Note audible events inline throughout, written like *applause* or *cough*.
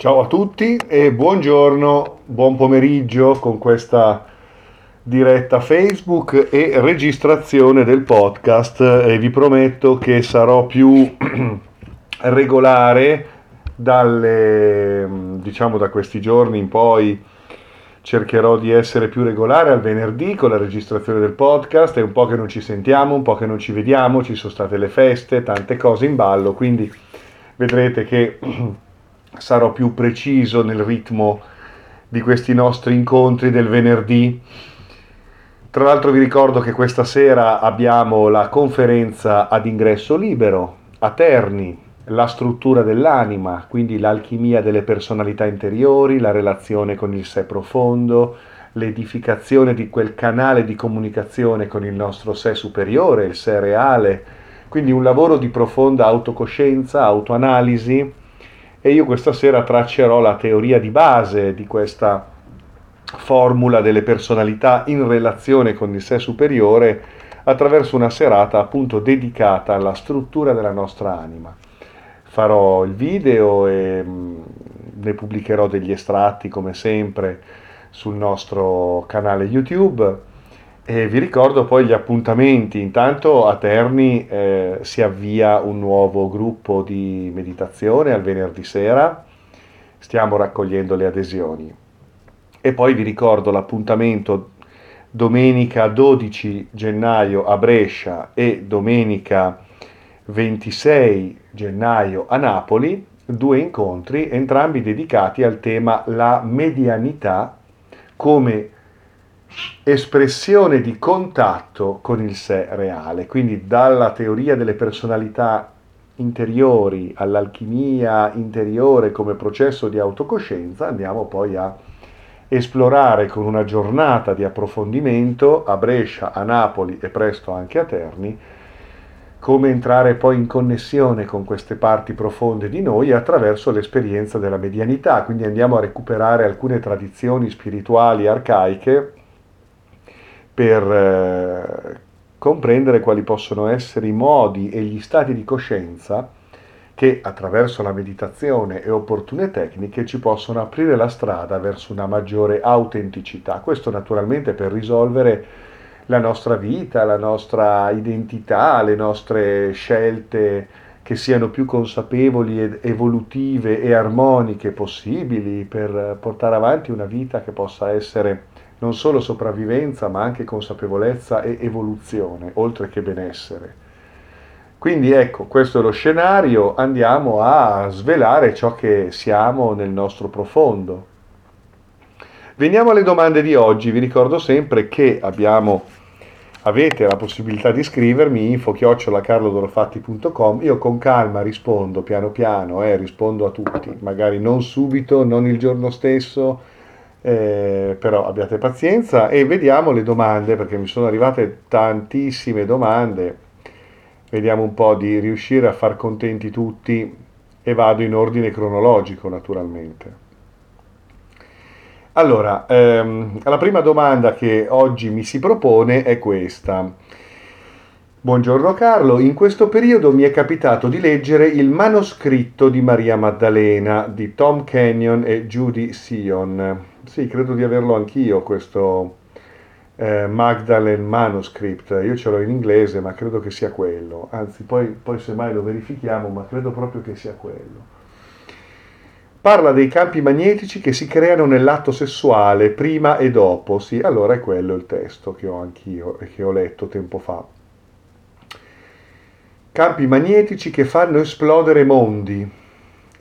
Ciao a tutti e buongiorno, buon pomeriggio con questa diretta Facebook e registrazione del podcast. E vi prometto che sarò più *clears throat* regolare dalle, diciamo da questi giorni in poi. Cercherò di essere più regolare al venerdì con la registrazione del podcast, è un po' che non ci sentiamo, un po' che non ci vediamo, ci sono state le feste, tante cose in ballo, quindi vedrete che *clears throat* sarò più preciso nel ritmo di questi nostri incontri del venerdì. Tra l'altro vi ricordo che questa sera abbiamo la conferenza ad ingresso libero a Terni, la struttura dell'anima, quindi l'alchimia delle personalità interiori, la relazione con il sé profondo, l'edificazione di quel canale di comunicazione con il nostro sé superiore, il sé reale, quindi un lavoro di profonda autocoscienza, autoanalisi e io questa sera traccerò la teoria di base di questa formula delle personalità in relazione con il sé superiore attraverso una serata appunto dedicata alla struttura della nostra anima. Farò il video e mm, ne pubblicherò degli estratti come sempre sul nostro canale YouTube e vi ricordo poi gli appuntamenti, intanto a Terni eh, si avvia un nuovo gruppo di meditazione al venerdì sera, stiamo raccogliendo le adesioni. E poi vi ricordo l'appuntamento domenica 12 gennaio a Brescia e domenica 26 gennaio a Napoli, due incontri, entrambi dedicati al tema la medianità come espressione di contatto con il sé reale, quindi dalla teoria delle personalità interiori all'alchimia interiore come processo di autocoscienza andiamo poi a esplorare con una giornata di approfondimento a Brescia, a Napoli e presto anche a Terni come entrare poi in connessione con queste parti profonde di noi attraverso l'esperienza della medianità, quindi andiamo a recuperare alcune tradizioni spirituali arcaiche per eh, comprendere quali possono essere i modi e gli stati di coscienza che attraverso la meditazione e opportune tecniche ci possono aprire la strada verso una maggiore autenticità. Questo naturalmente per risolvere la nostra vita, la nostra identità, le nostre scelte che siano più consapevoli ed evolutive e armoniche possibili per portare avanti una vita che possa essere non solo sopravvivenza ma anche consapevolezza e evoluzione, oltre che benessere. Quindi ecco, questo è lo scenario, andiamo a svelare ciò che siamo nel nostro profondo. Veniamo alle domande di oggi, vi ricordo sempre che abbiamo, avete la possibilità di scrivermi info-carlodorofatti.com, io con calma rispondo piano piano, eh, rispondo a tutti, magari non subito, non il giorno stesso, eh, però abbiate pazienza e vediamo le domande perché mi sono arrivate tantissime domande. Vediamo un po' di riuscire a far contenti tutti e vado in ordine cronologico naturalmente. Allora, ehm, la prima domanda che oggi mi si propone è questa. Buongiorno Carlo, in questo periodo mi è capitato di leggere il manoscritto di Maria Maddalena di Tom Kenyon e Judy Sion sì, credo di averlo anch'io questo eh, Magdalene Manuscript. Io ce l'ho in inglese, ma credo che sia quello. Anzi, poi, poi semmai lo verifichiamo, ma credo proprio che sia quello. Parla dei campi magnetici che si creano nell'atto sessuale prima e dopo. Sì, allora è quello il testo che ho anch'io e che ho letto tempo fa. Campi magnetici che fanno esplodere mondi,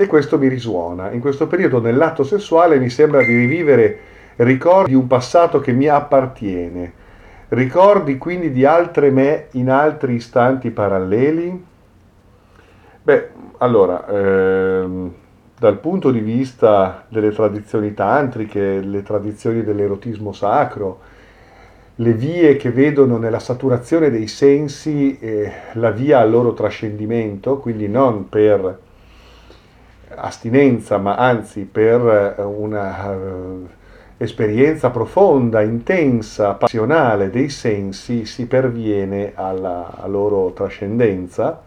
e questo mi risuona. In questo periodo nell'atto sessuale mi sembra di rivivere ricordi di un passato che mi appartiene, ricordi quindi di altre me in altri istanti paralleli. Beh, allora, ehm, dal punto di vista delle tradizioni tantriche, le tradizioni dell'erotismo sacro, le vie che vedono nella saturazione dei sensi eh, la via al loro trascendimento, quindi non per astinenza, ma anzi per eh, una uh, esperienza profonda, intensa, passionale dei sensi, si perviene alla, loro trascendenza.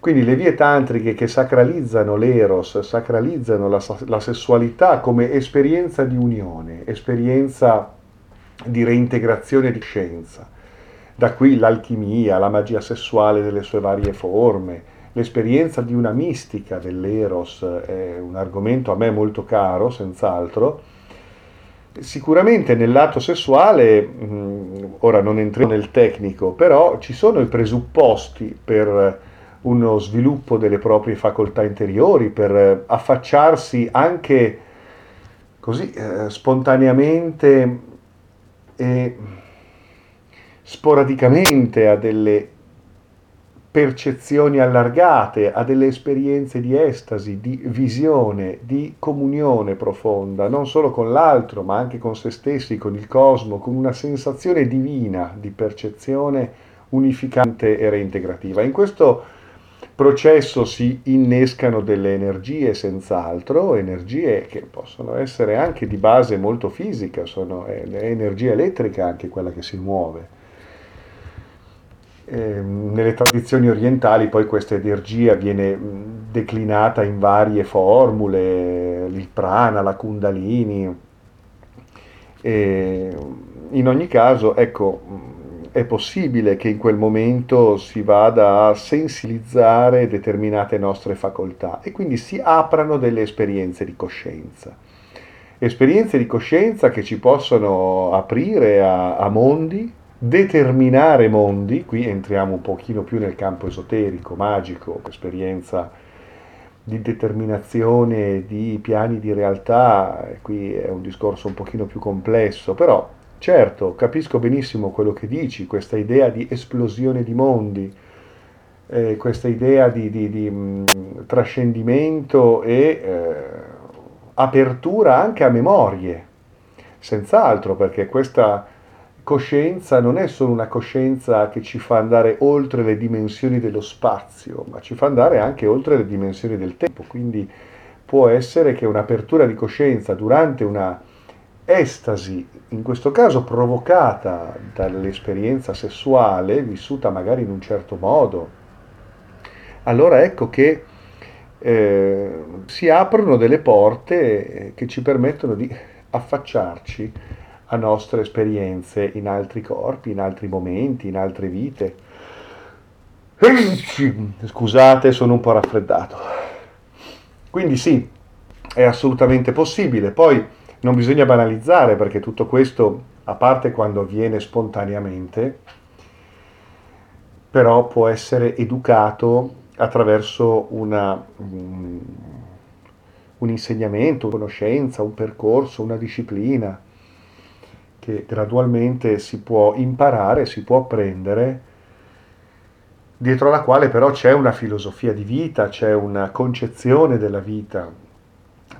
Quindi le vie tantriche che sacralizzano l'eros, sacralizzano la, la sessualità come esperienza di unione, esperienza di reintegrazione di scienza. Da qui l'alchimia, la magia sessuale delle sue varie forme, l'esperienza di una mistica dell'eros è un argomento a me molto caro, senz'altro. Sicuramente nel lato sessuale, ora non entriamo nel tecnico, però ci sono i presupposti per uno sviluppo delle proprie facoltà interiori, per affacciarsi anche così eh, spontaneamente e sporadicamente a delle percezioni allargate, a delle esperienze di estasi, di visione, di comunione profonda, non solo con l'altro, ma anche con se stessi, con il cosmo, con una sensazione divina di percezione unificante e reintegrativa. In questo processo si innescano delle energie senz'altro, energie che possono essere anche di base molto fisica, sono è energia elettrica anche quella che si muove. Eh, nelle tradizioni orientali poi questa energia viene declinata in varie formule, il prana, la kundalini. E in ogni caso, ecco, è possibile che in quel momento si vada a sensibilizzare determinate nostre facoltà e quindi si aprano delle esperienze di coscienza. Esperienze di coscienza che ci possono aprire a, a mondi, determinare mondi, qui entriamo un pochino più nel campo esoterico, magico, esperienza di determinazione di piani di realtà, qui è un discorso un pochino più complesso, però Certo, capisco benissimo quello che dici, questa idea di esplosione di mondi, eh, questa idea di, di, di mh, mm, trascendimento e eh, apertura anche a memorie, senz'altro, perché questa coscienza non è solo una coscienza che ci fa andare oltre le dimensioni dello spazio, ma ci fa andare anche oltre le dimensioni del tempo, quindi può essere che un'apertura di coscienza durante una estasi, in questo caso provocata dall'esperienza sessuale, vissuta magari in un certo modo, allora ecco che eh, si aprono delle porte che ci permettono di affacciarci a nostre esperienze in altri corpi, in altri momenti, in altre vite. *clears throat* Scusate, sono un po' raffreddato. Quindi sì, è assolutamente possibile. Poi non bisogna banalizzare perché tutto questo, a parte quando avviene spontaneamente, però può essere educato attraverso una, un insegnamento, una conoscenza, un percorso, una disciplina che gradualmente si può imparare, si può apprendere, dietro alla quale però c'è una filosofia di vita, c'è una concezione della vita,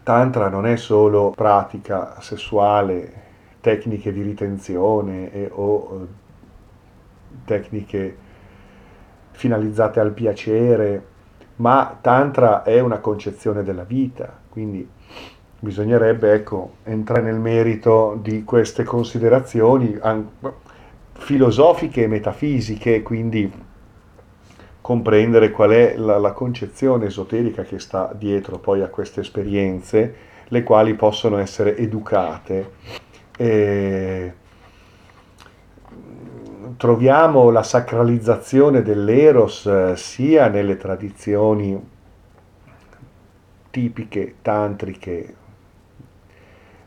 Tantra non è solo pratica sessuale, tecniche di ritenzione e, o eh, tecniche finalizzate al piacere, ma Tantra è una concezione della vita, quindi bisognerebbe ecco, entrare nel merito di queste considerazioni filosofiche e metafisiche, quindi comprendere qual è la, la, concezione esoterica che sta dietro poi a queste esperienze, le quali possono essere educate. E troviamo la sacralizzazione dell'eros eh, sia nelle tradizioni tipiche tantriche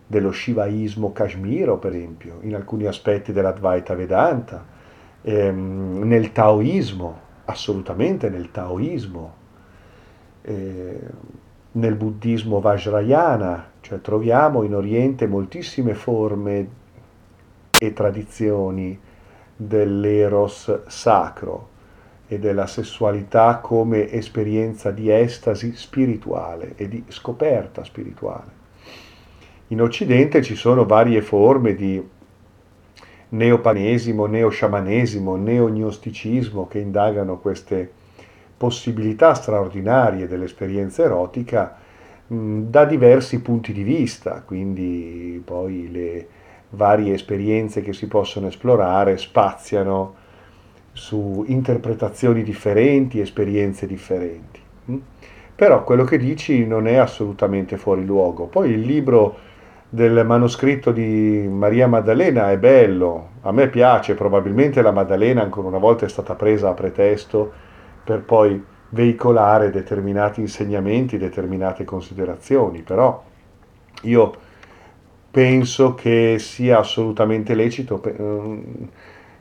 dello shivaismo kashmiro, per esempio, in alcuni aspetti dell'Advaita Vedanta, ehm, nel taoismo, assolutamente nel taoismo, eh, nel buddismo vajrayana, cioè troviamo in Oriente moltissime forme e tradizioni dell'eros sacro e della sessualità come esperienza di estasi spirituale e di scoperta spirituale. In Occidente ci sono varie forme di neopanesimo, neosciamanesimo, neognosticismo che indagano queste possibilità straordinarie dell'esperienza erotica mh, da diversi punti di vista, quindi poi le varie esperienze che si possono esplorare spaziano su interpretazioni differenti, esperienze differenti. Mm? Però quello che dici non è assolutamente fuori luogo. Poi il libro del manoscritto di Maria Maddalena è bello, a me piace, probabilmente la Maddalena ancora una volta è stata presa a pretesto per poi veicolare determinati insegnamenti, determinate considerazioni, però io penso che sia assolutamente lecito eh,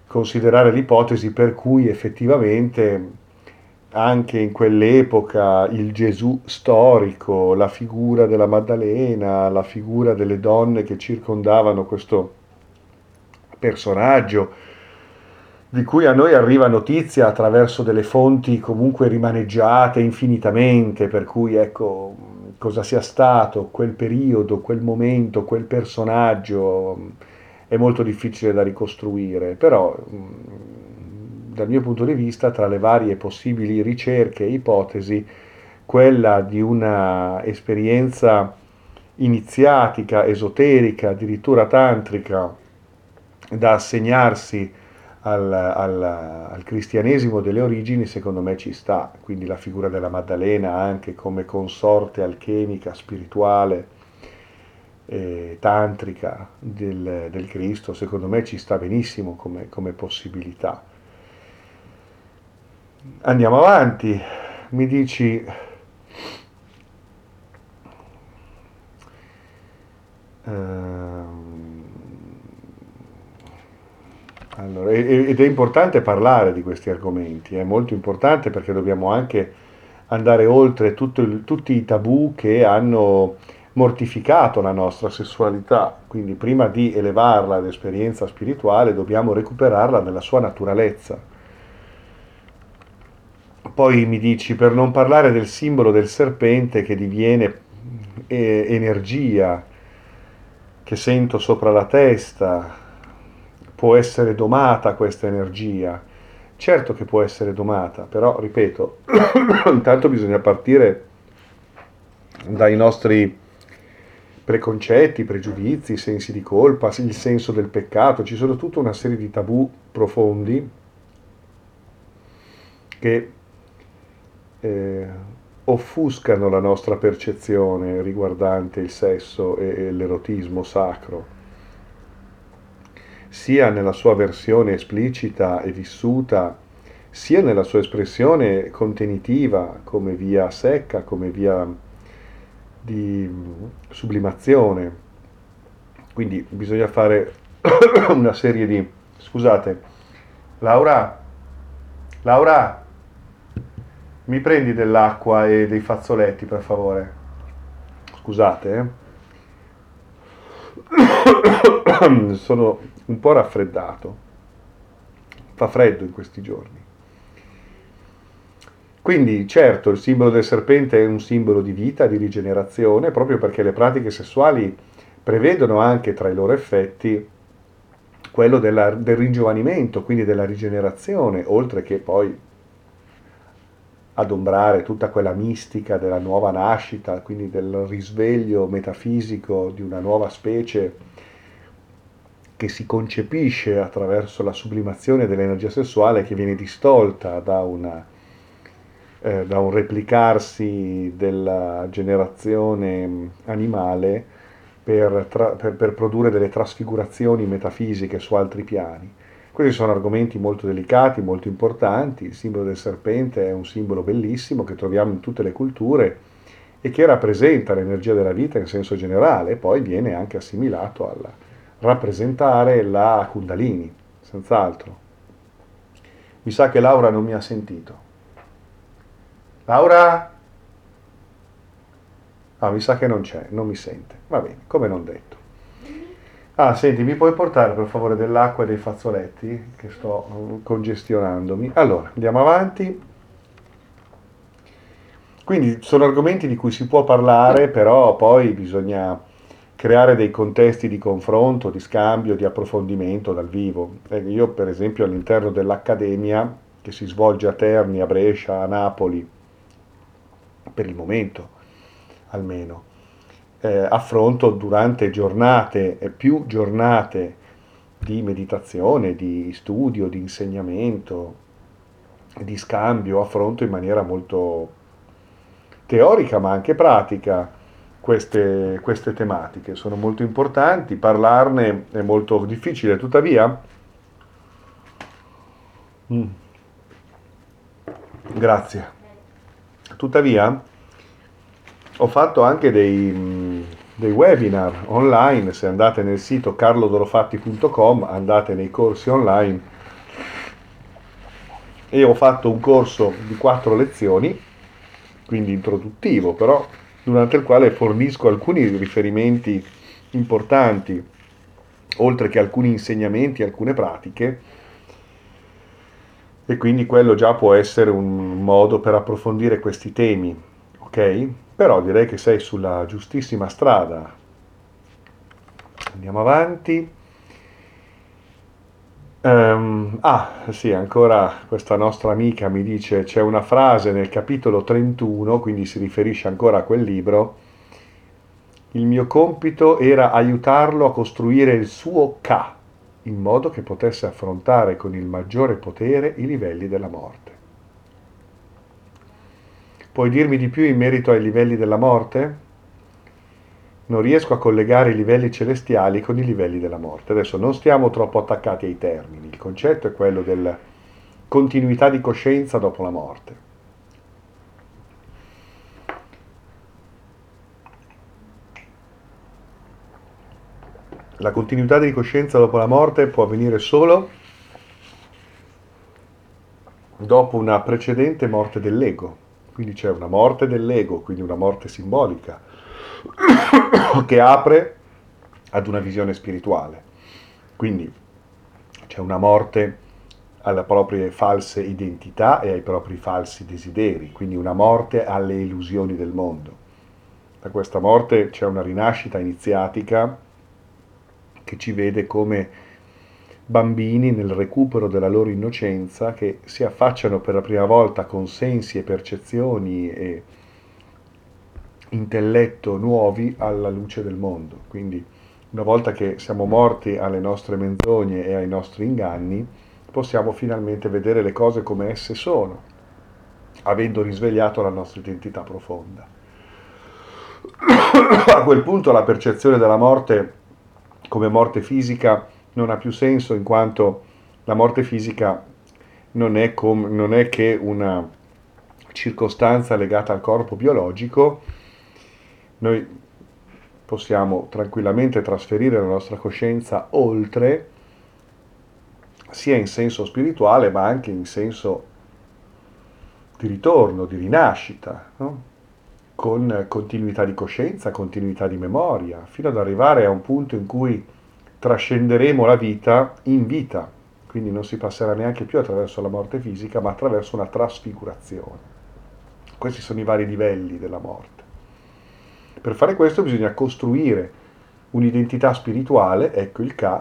considerare l'ipotesi per cui effettivamente anche in quell'epoca il Gesù storico, la figura della Maddalena, la figura delle donne che circondavano questo personaggio, di cui a noi arriva notizia attraverso delle fonti comunque rimaneggiate infinitamente, per cui ecco cosa sia stato quel periodo, quel momento, quel personaggio è molto difficile da ricostruire, però dal mio punto di vista tra le varie possibili ricerche e ipotesi quella di una esperienza iniziatica, esoterica, addirittura tantrica da assegnarsi al, al, al, cristianesimo delle origini secondo me ci sta, quindi la figura della Maddalena anche come consorte alchemica, spirituale, eh, tantrica del, del, Cristo, secondo me ci sta benissimo come, come possibilità. Andiamo avanti, mi dici... Uh, Allora, ed è importante parlare di questi argomenti, è molto importante perché dobbiamo anche andare oltre il, tutti i tabù che hanno mortificato la nostra sessualità, quindi prima di elevarla ad esperienza spirituale dobbiamo recuperarla nella sua naturalezza. Poi mi dici, per non parlare del simbolo del serpente che diviene eh, energia che sento sopra la testa, può essere domata questa energia. Certo che può essere domata, però ripeto, *coughs* intanto bisogna partire dai nostri preconcetti, pregiudizi, sensi di colpa, il senso del peccato, ci sono tutta una serie di tabù profondi che eh, offuscano la nostra percezione riguardante il sesso e l'erotismo sacro sia nella sua versione esplicita e vissuta, sia nella sua espressione contenitiva come via secca, come via di sublimazione. Quindi bisogna fare *coughs* una serie di... Scusate, Laura, Laura, mi prendi dell'acqua e dei fazzoletti per favore? Scusate, eh? *coughs* sono un po' raffreddato. Fa freddo in questi giorni. Quindi, certo, il simbolo del serpente è un simbolo di vita, di rigenerazione, proprio perché le pratiche sessuali prevedono anche tra i loro effetti quello della, del ringiovanimento, quindi della rigenerazione, oltre che poi adombrare tutta quella mistica della nuova nascita, quindi del risveglio metafisico di una nuova specie che si concepisce attraverso la sublimazione dell'energia sessuale che viene distolta da, una, eh, da un replicarsi della generazione animale per, tra, per, per produrre delle trasfigurazioni metafisiche su altri piani. Questi sono argomenti molto delicati, molto importanti. Il simbolo del serpente è un simbolo bellissimo che troviamo in tutte le culture e che rappresenta l'energia della vita in senso generale poi viene anche assimilato a rappresentare la Kundalini, senz'altro. Mi sa che Laura non mi ha sentito. Laura? Ah, mi sa che non c'è, non mi sente. Va bene, come non detto. Ah, senti, mi puoi portare per favore dell'acqua e dei fazzoletti? Che sto congestionandomi. Allora, andiamo avanti. Quindi sono argomenti di cui si può parlare, però poi bisogna creare dei contesti di confronto, di scambio, di approfondimento dal vivo. Eh, io per esempio all'interno dell'Accademia, che si svolge a Terni, a Brescia, a Napoli, per il momento almeno, eh, affronto durante giornate e più giornate di meditazione, di studio, di insegnamento, di scambio, affronto in maniera molto teorica ma anche pratica queste, queste tematiche. Sono molto importanti, parlarne è molto difficile, tuttavia... Mm. Grazie. Tuttavia ho fatto anche dei, dei, webinar online, se andate nel sito carlodorofatti.com, andate nei corsi online e ho fatto un corso di quattro lezioni, quindi introduttivo, però durante il quale fornisco alcuni riferimenti importanti, oltre che alcuni insegnamenti, alcune pratiche, e quindi quello già può essere un modo per approfondire questi temi, ok? Però direi che sei sulla giustissima strada. Andiamo avanti. Um, ah, sì, ancora questa nostra amica mi dice c'è una frase nel capitolo 31, quindi si riferisce ancora a quel libro. Il mio compito era aiutarlo a costruire il suo K, in modo che potesse affrontare con il maggiore potere i livelli della morte. Puoi dirmi di più in merito ai livelli della morte? Non riesco a collegare i livelli celestiali con i livelli della morte. Adesso non stiamo troppo attaccati ai termini, il concetto è quello della continuità di coscienza dopo la morte. La continuità di coscienza dopo la morte può avvenire solo dopo una precedente morte dell'ego. Quindi c'è una morte dell'ego, quindi una morte simbolica, *coughs* che apre ad una visione spirituale. Quindi c'è una morte alle proprie false identità e ai propri falsi desideri, quindi una morte alle illusioni del mondo. Da questa morte c'è una rinascita iniziatica che ci vede come bambini nel recupero della loro innocenza che si affacciano per la prima volta con sensi e percezioni e intelletto nuovi alla luce del mondo. Quindi una volta che siamo morti alle nostre menzogne e ai nostri inganni, possiamo finalmente vedere le cose come esse sono, avendo risvegliato la nostra identità profonda. *coughs* A quel punto la percezione della morte come morte fisica non ha più senso in quanto la morte fisica non è, com- non è che una circostanza legata al corpo biologico, noi possiamo tranquillamente trasferire la nostra coscienza oltre, sia in senso spirituale ma anche in senso di ritorno, di rinascita, no? con continuità di coscienza, continuità di memoria, fino ad arrivare a un punto in cui trascenderemo la vita in vita, quindi non si passerà neanche più attraverso la morte fisica, ma attraverso una trasfigurazione. Questi sono i vari livelli della morte. Per fare questo bisogna costruire un'identità spirituale, ecco il K,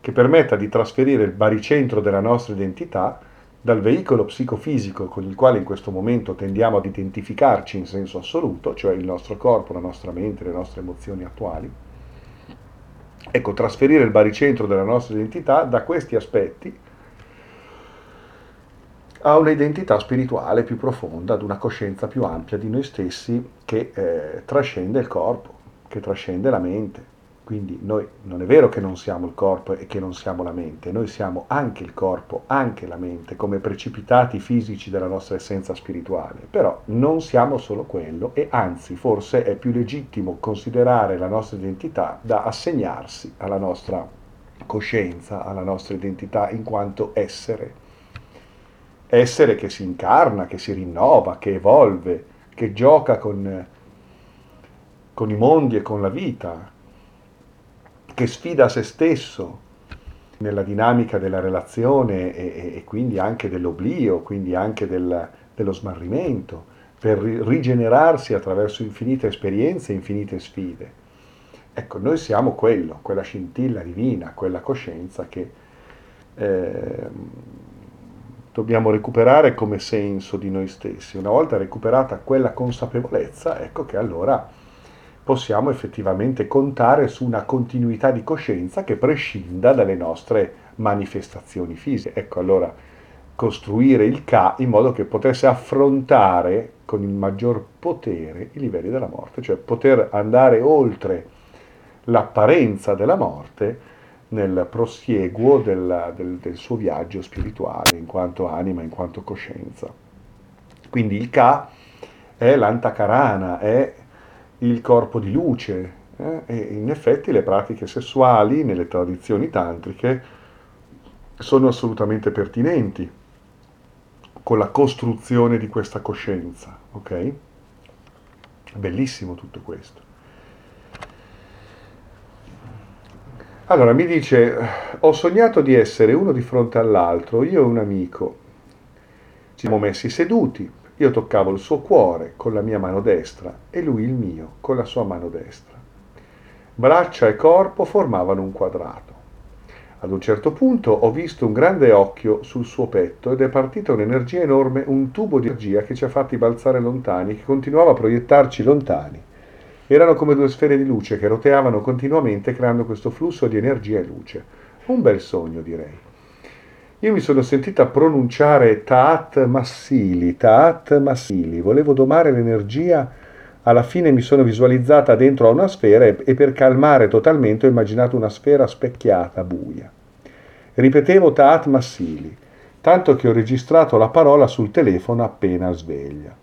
che permetta di trasferire il baricentro della nostra identità dal veicolo psicofisico con il quale in questo momento tendiamo ad identificarci in senso assoluto, cioè il nostro corpo, la nostra mente, le nostre emozioni attuali, Ecco, trasferire il baricentro della nostra identità da questi aspetti a un'identità spirituale più profonda, ad una coscienza più ampia di noi stessi che eh, trascende il corpo, che trascende la mente. Quindi noi non è vero che non siamo il corpo e che non siamo la mente, noi siamo anche il corpo, anche la mente, come precipitati fisici della nostra essenza spirituale, però non siamo solo quello e anzi forse è più legittimo considerare la nostra identità da assegnarsi alla nostra coscienza, alla nostra identità in quanto essere. Essere che si incarna, che si rinnova, che evolve, che gioca con, con i mondi e con la vita, che sfida se stesso nella dinamica della relazione e, e quindi anche dell'oblio, quindi anche del, dello smarrimento, per rigenerarsi attraverso infinite esperienze e infinite sfide. Ecco, noi siamo quello, quella scintilla divina, quella coscienza che eh, dobbiamo recuperare come senso di noi stessi. Una volta recuperata quella consapevolezza, ecco che allora possiamo effettivamente contare su una continuità di coscienza che prescinda dalle nostre manifestazioni fisiche. Ecco allora costruire il Ka in modo che potesse affrontare con il maggior potere i livelli della morte, cioè poter andare oltre l'apparenza della morte nel prosieguo del, del, del suo viaggio spirituale in quanto anima, in quanto coscienza. Quindi il Ka è l'antakarana, è il corpo di luce, eh? e in effetti le pratiche sessuali nelle tradizioni tantriche sono assolutamente pertinenti con la costruzione di questa coscienza, ok? Bellissimo tutto questo. Allora mi dice, ho sognato di essere uno di fronte all'altro, io e un amico. Ci siamo messi seduti, io toccavo il suo cuore con la mia mano destra e lui il mio con la sua mano destra. Braccia e corpo formavano un quadrato. Ad un certo punto ho visto un grande occhio sul suo petto ed è partita un'energia enorme, un tubo di energia che ci ha fatti balzare lontani, che continuava a proiettarci lontani. Erano come due sfere di luce che roteavano continuamente creando questo flusso di energia e luce. Un bel sogno, direi. Io mi sono sentita pronunciare Taat Massili, Taat Massili. Volevo domare l'energia alla fine mi sono visualizzata dentro a una sfera e per calmare totalmente ho immaginato una sfera specchiata, buia. Ripetevo Taat Massili, tanto che ho registrato la parola sul telefono appena sveglia.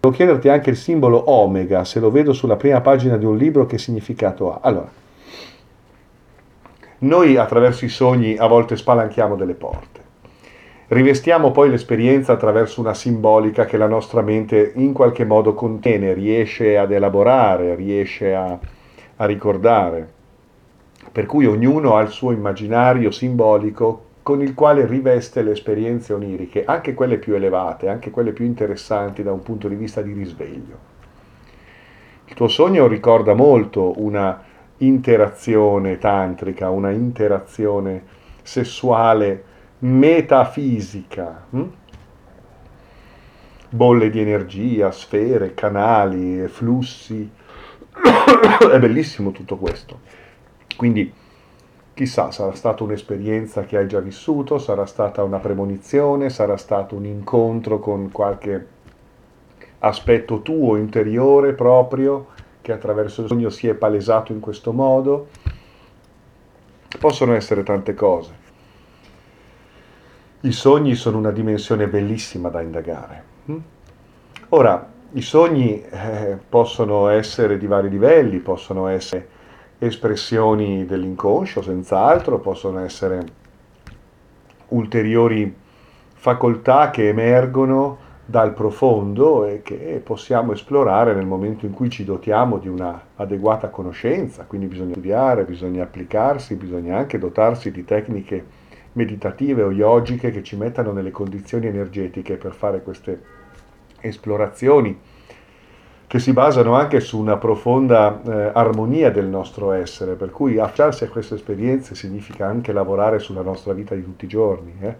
Devo chiederti anche il simbolo omega, se lo vedo sulla prima pagina di un libro, che significato ha. Allora, noi attraverso i sogni a volte spalanchiamo delle porte. Rivestiamo poi l'esperienza attraverso una simbolica che la nostra mente in qualche modo contiene, riesce ad elaborare, riesce a, a ricordare. Per cui ognuno ha il suo immaginario simbolico con il quale riveste le esperienze oniriche, anche quelle più elevate, anche quelle più interessanti da un punto di vista di risveglio. Il tuo sogno ricorda molto una interazione tantrica, una interazione sessuale metafisica. Hm? Bolle di energia, sfere, canali, flussi. È bellissimo tutto questo. Quindi, chissà, sarà stata un'esperienza che hai già vissuto, sarà stata una premonizione, sarà stato un incontro con qualche aspetto tuo interiore proprio che attraverso il sogno si è palesato in questo modo. Possono essere tante cose. I sogni sono una dimensione bellissima da indagare. Ora, i sogni eh, possono essere di vari livelli, possono essere espressioni dell'inconscio, senz'altro, possono essere ulteriori facoltà che emergono dal profondo e che possiamo esplorare nel momento in cui ci dotiamo di una adeguata conoscenza, quindi bisogna studiare, bisogna applicarsi, bisogna anche dotarsi di tecniche meditative o yogiche che ci mettano nelle condizioni energetiche per fare queste esplorazioni che si basano anche su una profonda eh, armonia del nostro essere, per cui affacciarsi a queste esperienze significa anche lavorare sulla nostra vita di tutti i giorni. Eh?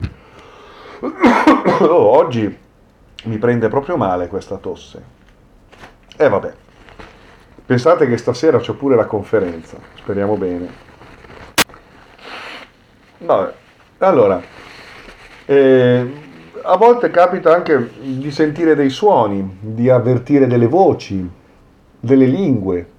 *coughs* oggi mi prende proprio male questa tosse. E eh, vabbè, pensate che stasera c'è pure la conferenza, speriamo bene. Vabbè. Allora, eh, a volte capita anche di sentire dei suoni, di avvertire delle voci, delle lingue.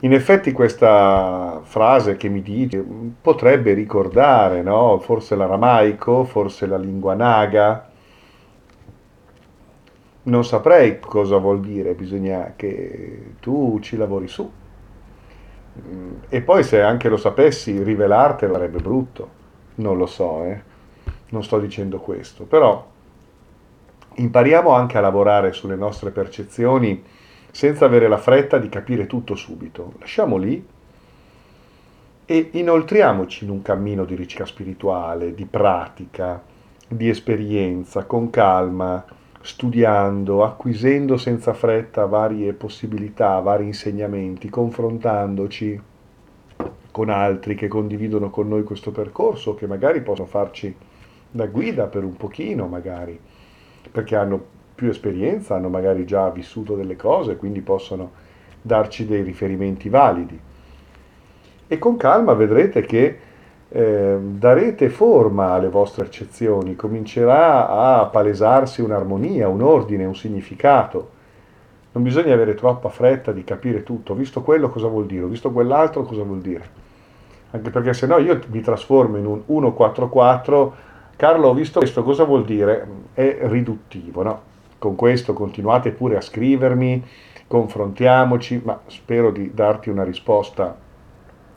In effetti questa frase che mi dice potrebbe ricordare, no? Forse l'aramaico, forse la lingua naga. Non saprei cosa vuol dire, bisogna che tu ci lavori su. Mm, e poi se anche lo sapessi, rivelartelo sarebbe brutto. Non lo so, eh. Non sto dicendo questo, però impariamo anche a lavorare sulle nostre percezioni senza avere la fretta di capire tutto subito. Lasciamo lì e inoltriamoci in un cammino di ricerca spirituale, di pratica, di esperienza, con calma, studiando, acquisendo senza fretta varie possibilità, vari insegnamenti, confrontandoci con altri che condividono con noi questo percorso, che magari possono farci da guida per un pochino, magari, perché hanno più esperienza, hanno magari già vissuto delle cose, quindi possono darci dei riferimenti validi. E con calma vedrete che eh, darete forma alle vostre percezioni, comincerà a palesarsi un'armonia, un ordine, un significato. Non bisogna avere troppa fretta di capire tutto, visto quello cosa vuol dire, visto quell'altro cosa vuol dire. Anche perché se no io mi trasformo in un 144, Carlo ho visto questo cosa vuol dire? È riduttivo, no? Con questo continuate pure a scrivermi, confrontiamoci, ma spero di darti una risposta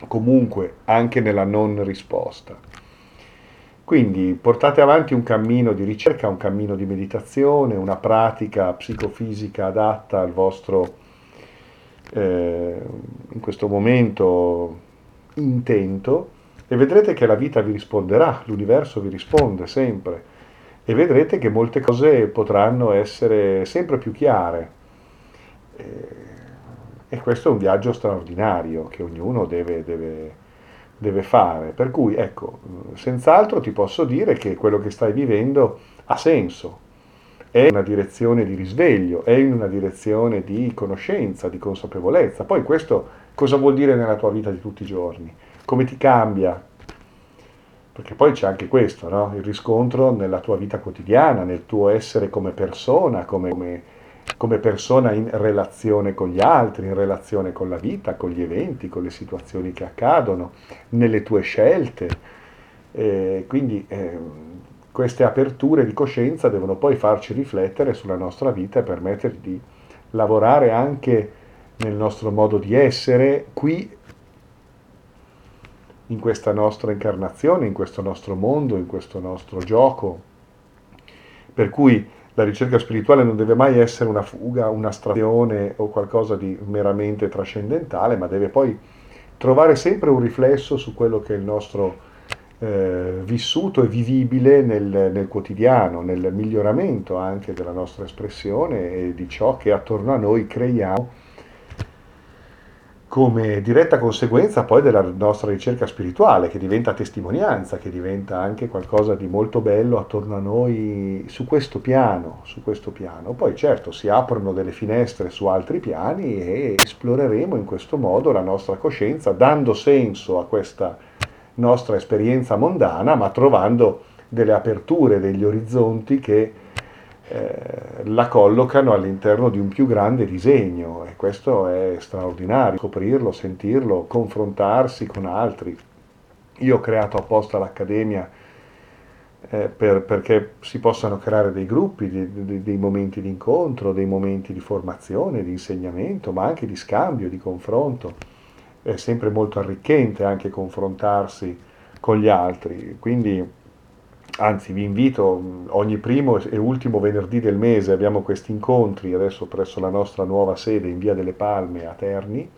comunque anche nella non risposta. Quindi portate avanti un cammino di ricerca, un cammino di meditazione, una pratica psicofisica adatta al vostro, eh, in questo momento, intento e vedrete che la vita vi risponderà, l'universo vi risponde sempre e vedrete che molte cose potranno essere sempre più chiare. E questo è un viaggio straordinario che ognuno deve, deve, deve fare. Per cui, ecco, senz'altro ti posso dire che quello che stai vivendo ha senso, è una direzione di risveglio, è in una direzione di conoscenza, di consapevolezza. Poi questo cosa vuol dire nella tua vita di tutti i giorni? Come ti cambia? Perché poi c'è anche questo, no? il riscontro nella tua vita quotidiana, nel tuo essere come persona, come, come come persona in relazione con gli altri, in relazione con la vita, con gli eventi, con le situazioni che accadono, nelle tue scelte. Eh, quindi eh, queste aperture di coscienza devono poi farci riflettere sulla nostra vita e permetterci di lavorare anche nel nostro modo di essere qui in questa nostra incarnazione, in questo nostro mondo, in questo nostro gioco. Per cui la ricerca spirituale non deve mai essere una fuga, un'astrazione o qualcosa di meramente trascendentale, ma deve poi trovare sempre un riflesso su quello che è il nostro eh, vissuto e vivibile nel, nel, quotidiano, nel miglioramento anche della nostra espressione e di ciò che attorno a noi creiamo come diretta conseguenza poi della nostra ricerca spirituale, che diventa testimonianza, che diventa anche qualcosa di molto bello attorno a noi su questo piano, su questo piano. Poi certo si aprono delle finestre su altri piani e esploreremo in questo modo la nostra coscienza, dando senso a questa nostra esperienza mondana, ma trovando delle aperture, degli orizzonti che eh, la collocano all'interno di un più grande disegno e questo è straordinario, scoprirlo, sentirlo, confrontarsi con altri. Io ho creato apposta l'Accademia eh, per, perché si possano creare dei gruppi, dei, dei, dei momenti di incontro, dei momenti di formazione, di insegnamento, ma anche di scambio, di confronto. È sempre molto arricchente anche confrontarsi con gli altri. Quindi anzi vi invito ogni primo e ultimo venerdì del mese abbiamo questi incontri adesso presso la nostra nuova sede in via delle Palme a Terni.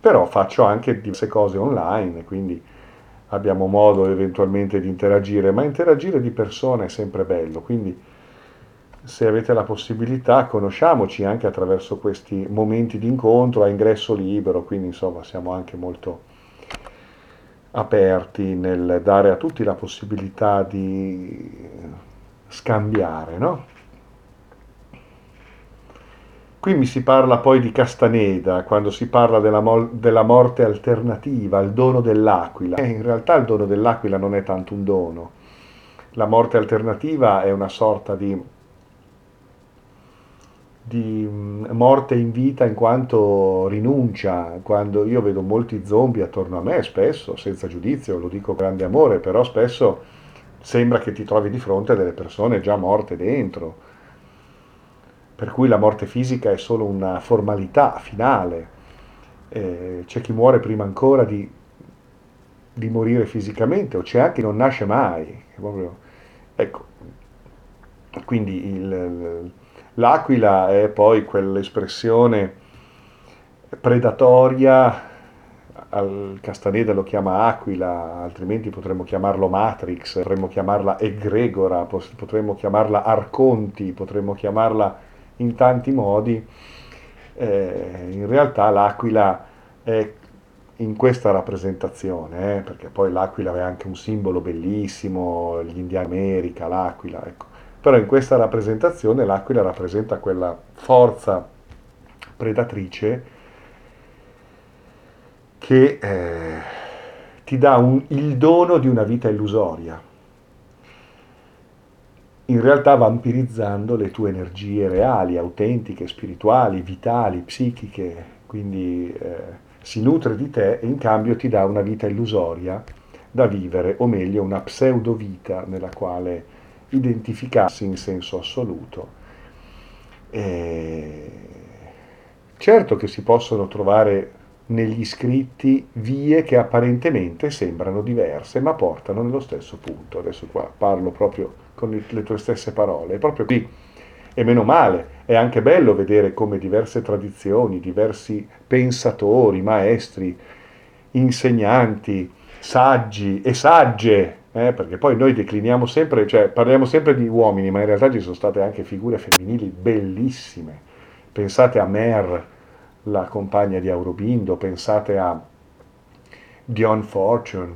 Però faccio anche diverse cose online quindi abbiamo modo eventualmente di interagire ma interagire di persona è sempre bello. Quindi se avete la possibilità conosciamoci anche attraverso questi momenti di incontro a ingresso libero quindi insomma siamo anche molto aperti nel dare a tutti la possibilità di scambiare, no? Qui mi si parla poi di Castaneda, quando si parla della, mo- della morte alternativa, il dono dell'aquila. Eh, in realtà il dono dell'aquila non è tanto un dono. La morte alternativa è una sorta di di mm, morte in vita in quanto rinuncia, quando io vedo molti zombie attorno a me, spesso, senza giudizio, lo dico grande amore, però spesso sembra che ti trovi di fronte a delle persone già morte dentro, per cui la morte fisica è solo una formalità finale, eh, c'è chi muore prima ancora di, di, morire fisicamente, o c'è anche chi non nasce mai, proprio, ecco, quindi il L'aquila è poi quell'espressione predatoria, al Castaneda lo chiama aquila, altrimenti potremmo chiamarlo matrix, potremmo chiamarla egregora, potremmo chiamarla arconti, potremmo chiamarla in tanti modi. Eh, in realtà l'aquila è in questa rappresentazione, eh, perché poi l'aquila è anche un simbolo bellissimo, gli indiani America, l'aquila, ecco però in questa rappresentazione l'aquila rappresenta quella forza predatrice che, eh, ti dà un, il dono di una vita illusoria, in realtà vampirizzando le tue energie reali, autentiche, spirituali, vitali, psichiche, quindi eh, si nutre di te e in cambio ti dà una vita illusoria da vivere, o meglio una pseudo vita nella quale identificarsi in senso assoluto. E certo che si possono trovare negli scritti vie che apparentemente sembrano diverse, ma portano nello stesso punto. Adesso qua parlo proprio con le tue stesse parole, è proprio qui. E meno male, è anche bello vedere come diverse tradizioni, diversi pensatori, maestri, insegnanti, saggi e sagge, eh, perché poi noi decliniamo sempre, cioè parliamo sempre di uomini, ma in realtà ci sono state anche figure femminili bellissime. Pensate a Mer, la compagna di Aurobindo, pensate a Dion Fortune,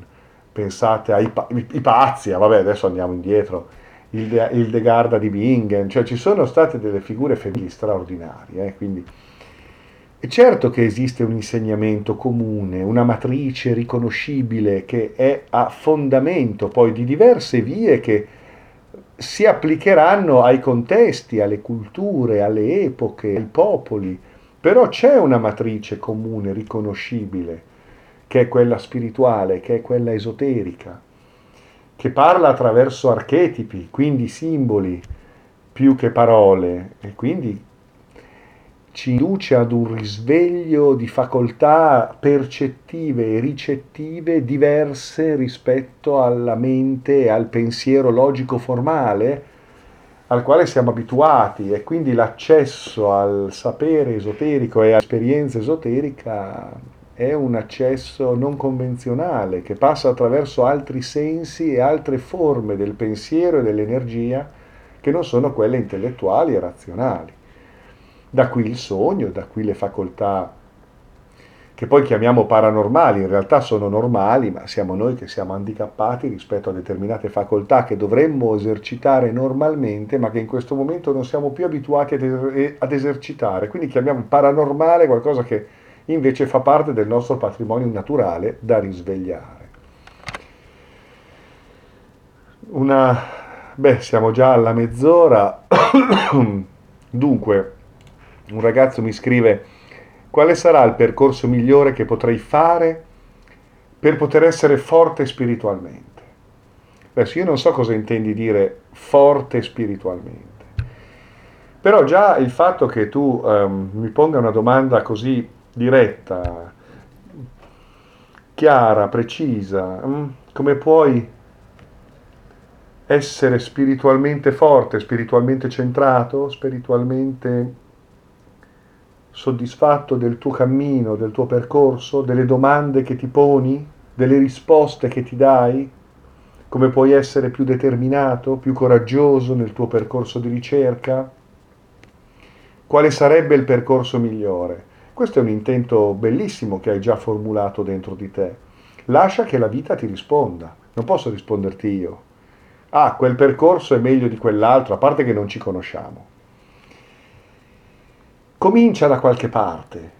pensate ai i pazzi, vabbè adesso andiamo indietro, il, De, il De Garda di Bingen, cioè ci sono state delle figure femminili straordinarie, eh, quindi è certo che esiste un insegnamento comune, una matrice riconoscibile che è a fondamento poi di diverse vie che si applicheranno ai contesti, alle culture, alle epoche, ai popoli, però c'è una matrice comune, riconoscibile, che è quella spirituale, che è quella esoterica, che parla attraverso archetipi, quindi simboli, più che parole, e quindi ci induce ad un risveglio di facoltà percettive e ricettive diverse rispetto alla mente e al pensiero logico formale al quale siamo abituati e quindi l'accesso al sapere esoterico e all'esperienza esoterica è un accesso non convenzionale che passa attraverso altri sensi e altre forme del pensiero e dell'energia che non sono quelle intellettuali e razionali. Da qui il sogno, da qui le facoltà che poi chiamiamo paranormali, in realtà sono normali, ma siamo noi che siamo handicappati rispetto a determinate facoltà che dovremmo esercitare normalmente, ma che in questo momento non siamo più abituati ad, esercitare. Quindi chiamiamo paranormale qualcosa che invece fa parte del nostro patrimonio naturale da risvegliare. Una... Beh, siamo già alla mezz'ora. *coughs* Dunque, un ragazzo mi scrive quale sarà il percorso migliore che potrei fare per poter essere forte spiritualmente? Adesso io non so cosa intendi dire forte spiritualmente, però già il fatto che tu um, mi ponga una domanda così diretta, chiara, precisa, um, come puoi essere spiritualmente forte, spiritualmente centrato, spiritualmente soddisfatto del tuo cammino, del tuo percorso, delle domande che ti poni, delle risposte che ti dai, come puoi essere più determinato, più coraggioso nel tuo percorso di ricerca, quale sarebbe il percorso migliore. Questo è un intento bellissimo che hai già formulato dentro di te. Lascia che la vita ti risponda, non posso risponderti io. Ah, quel percorso è meglio di quell'altro, a parte che non ci conosciamo. Comincia da qualche parte,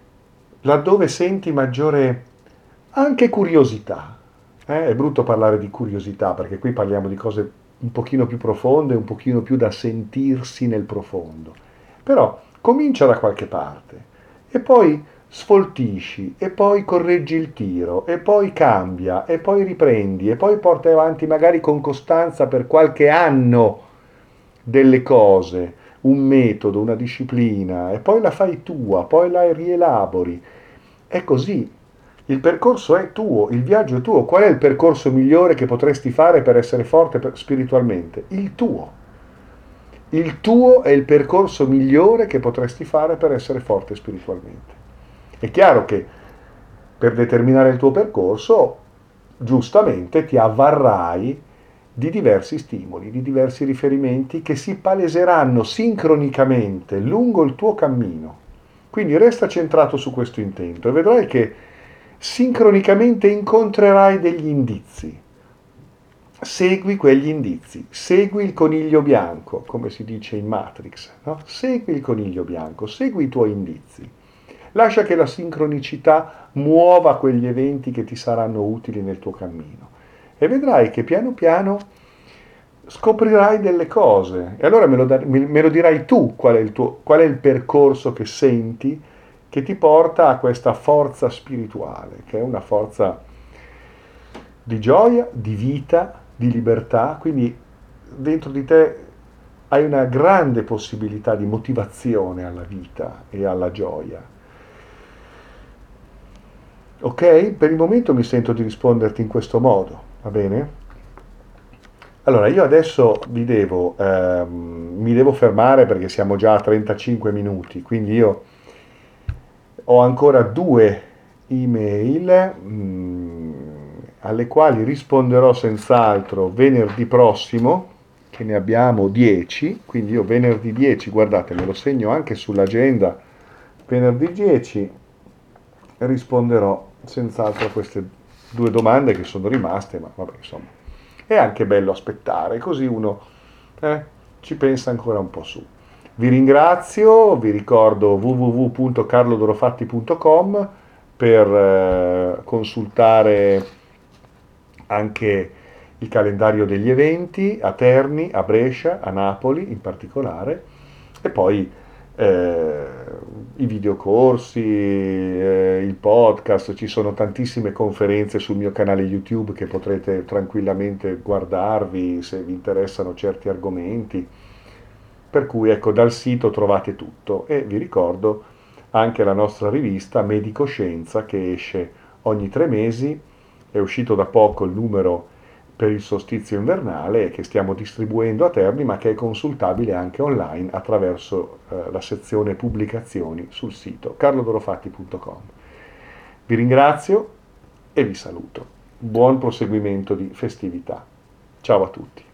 laddove senti maggiore anche curiosità. Eh? È brutto parlare di curiosità perché qui parliamo di cose un pochino più profonde, un pochino più da sentirsi nel profondo. Però comincia da qualche parte e poi sfoltisci e poi correggi il tiro e poi cambia e poi riprendi e poi porti avanti magari con costanza per qualche anno delle cose un metodo, una disciplina e poi la fai tua, poi la rielabori. È così. Il percorso è tuo, il viaggio è tuo. Qual è il percorso migliore che potresti fare per essere forte spiritualmente? Il tuo. Il tuo è il percorso migliore che potresti fare per essere forte spiritualmente. È chiaro che per determinare il tuo percorso, giustamente ti avvarrai di diversi stimoli, di diversi riferimenti che si paleseranno sincronicamente lungo il tuo cammino. Quindi resta centrato su questo intento e vedrai che sincronicamente incontrerai degli indizi. Segui quegli indizi, segui il coniglio bianco, come si dice in Matrix, no? segui il coniglio bianco, segui i tuoi indizi. Lascia che la sincronicità muova quegli eventi che ti saranno utili nel tuo cammino e vedrai che piano piano scoprirai delle cose e allora me lo, me lo dirai tu qual è, tuo, qual è il percorso che senti che ti porta a questa forza spirituale, che è una forza di gioia, di vita, di libertà, quindi dentro di te hai una grande possibilità di motivazione alla vita e alla gioia. Ok? Per il momento mi sento di risponderti in questo modo, va bene? Allora, io adesso vi devo, ehm, mi devo fermare perché siamo già a 35 minuti, quindi io ho ancora due email mh, mm, alle quali risponderò senz'altro venerdì prossimo, che ne abbiamo 10, quindi io venerdì 10, guardate, me lo segno anche sull'agenda, venerdì 10 risponderò senz'altro a queste due domande che sono rimaste, ma vabbè, insomma, è anche bello aspettare, così uno eh, ci pensa ancora un po' su. Vi ringrazio, vi ricordo www.carlodorofatti.com per eh, consultare anche il calendario degli eventi a Terni, a Brescia, a Napoli in particolare e poi eh, i videocorsi, eh, il podcast, ci sono tantissime conferenze sul mio canale YouTube che potrete tranquillamente guardarvi se vi interessano certi argomenti. Per cui ecco, dal sito trovate tutto e vi ricordo anche la nostra rivista Medico Scienza che esce ogni tre mesi, è uscito da poco il numero per il solstizio invernale che stiamo distribuendo a Terni ma che è consultabile anche online attraverso eh, la sezione pubblicazioni sul sito carlodorofatti.com. Vi ringrazio e vi saluto. Buon proseguimento di festività. Ciao a tutti.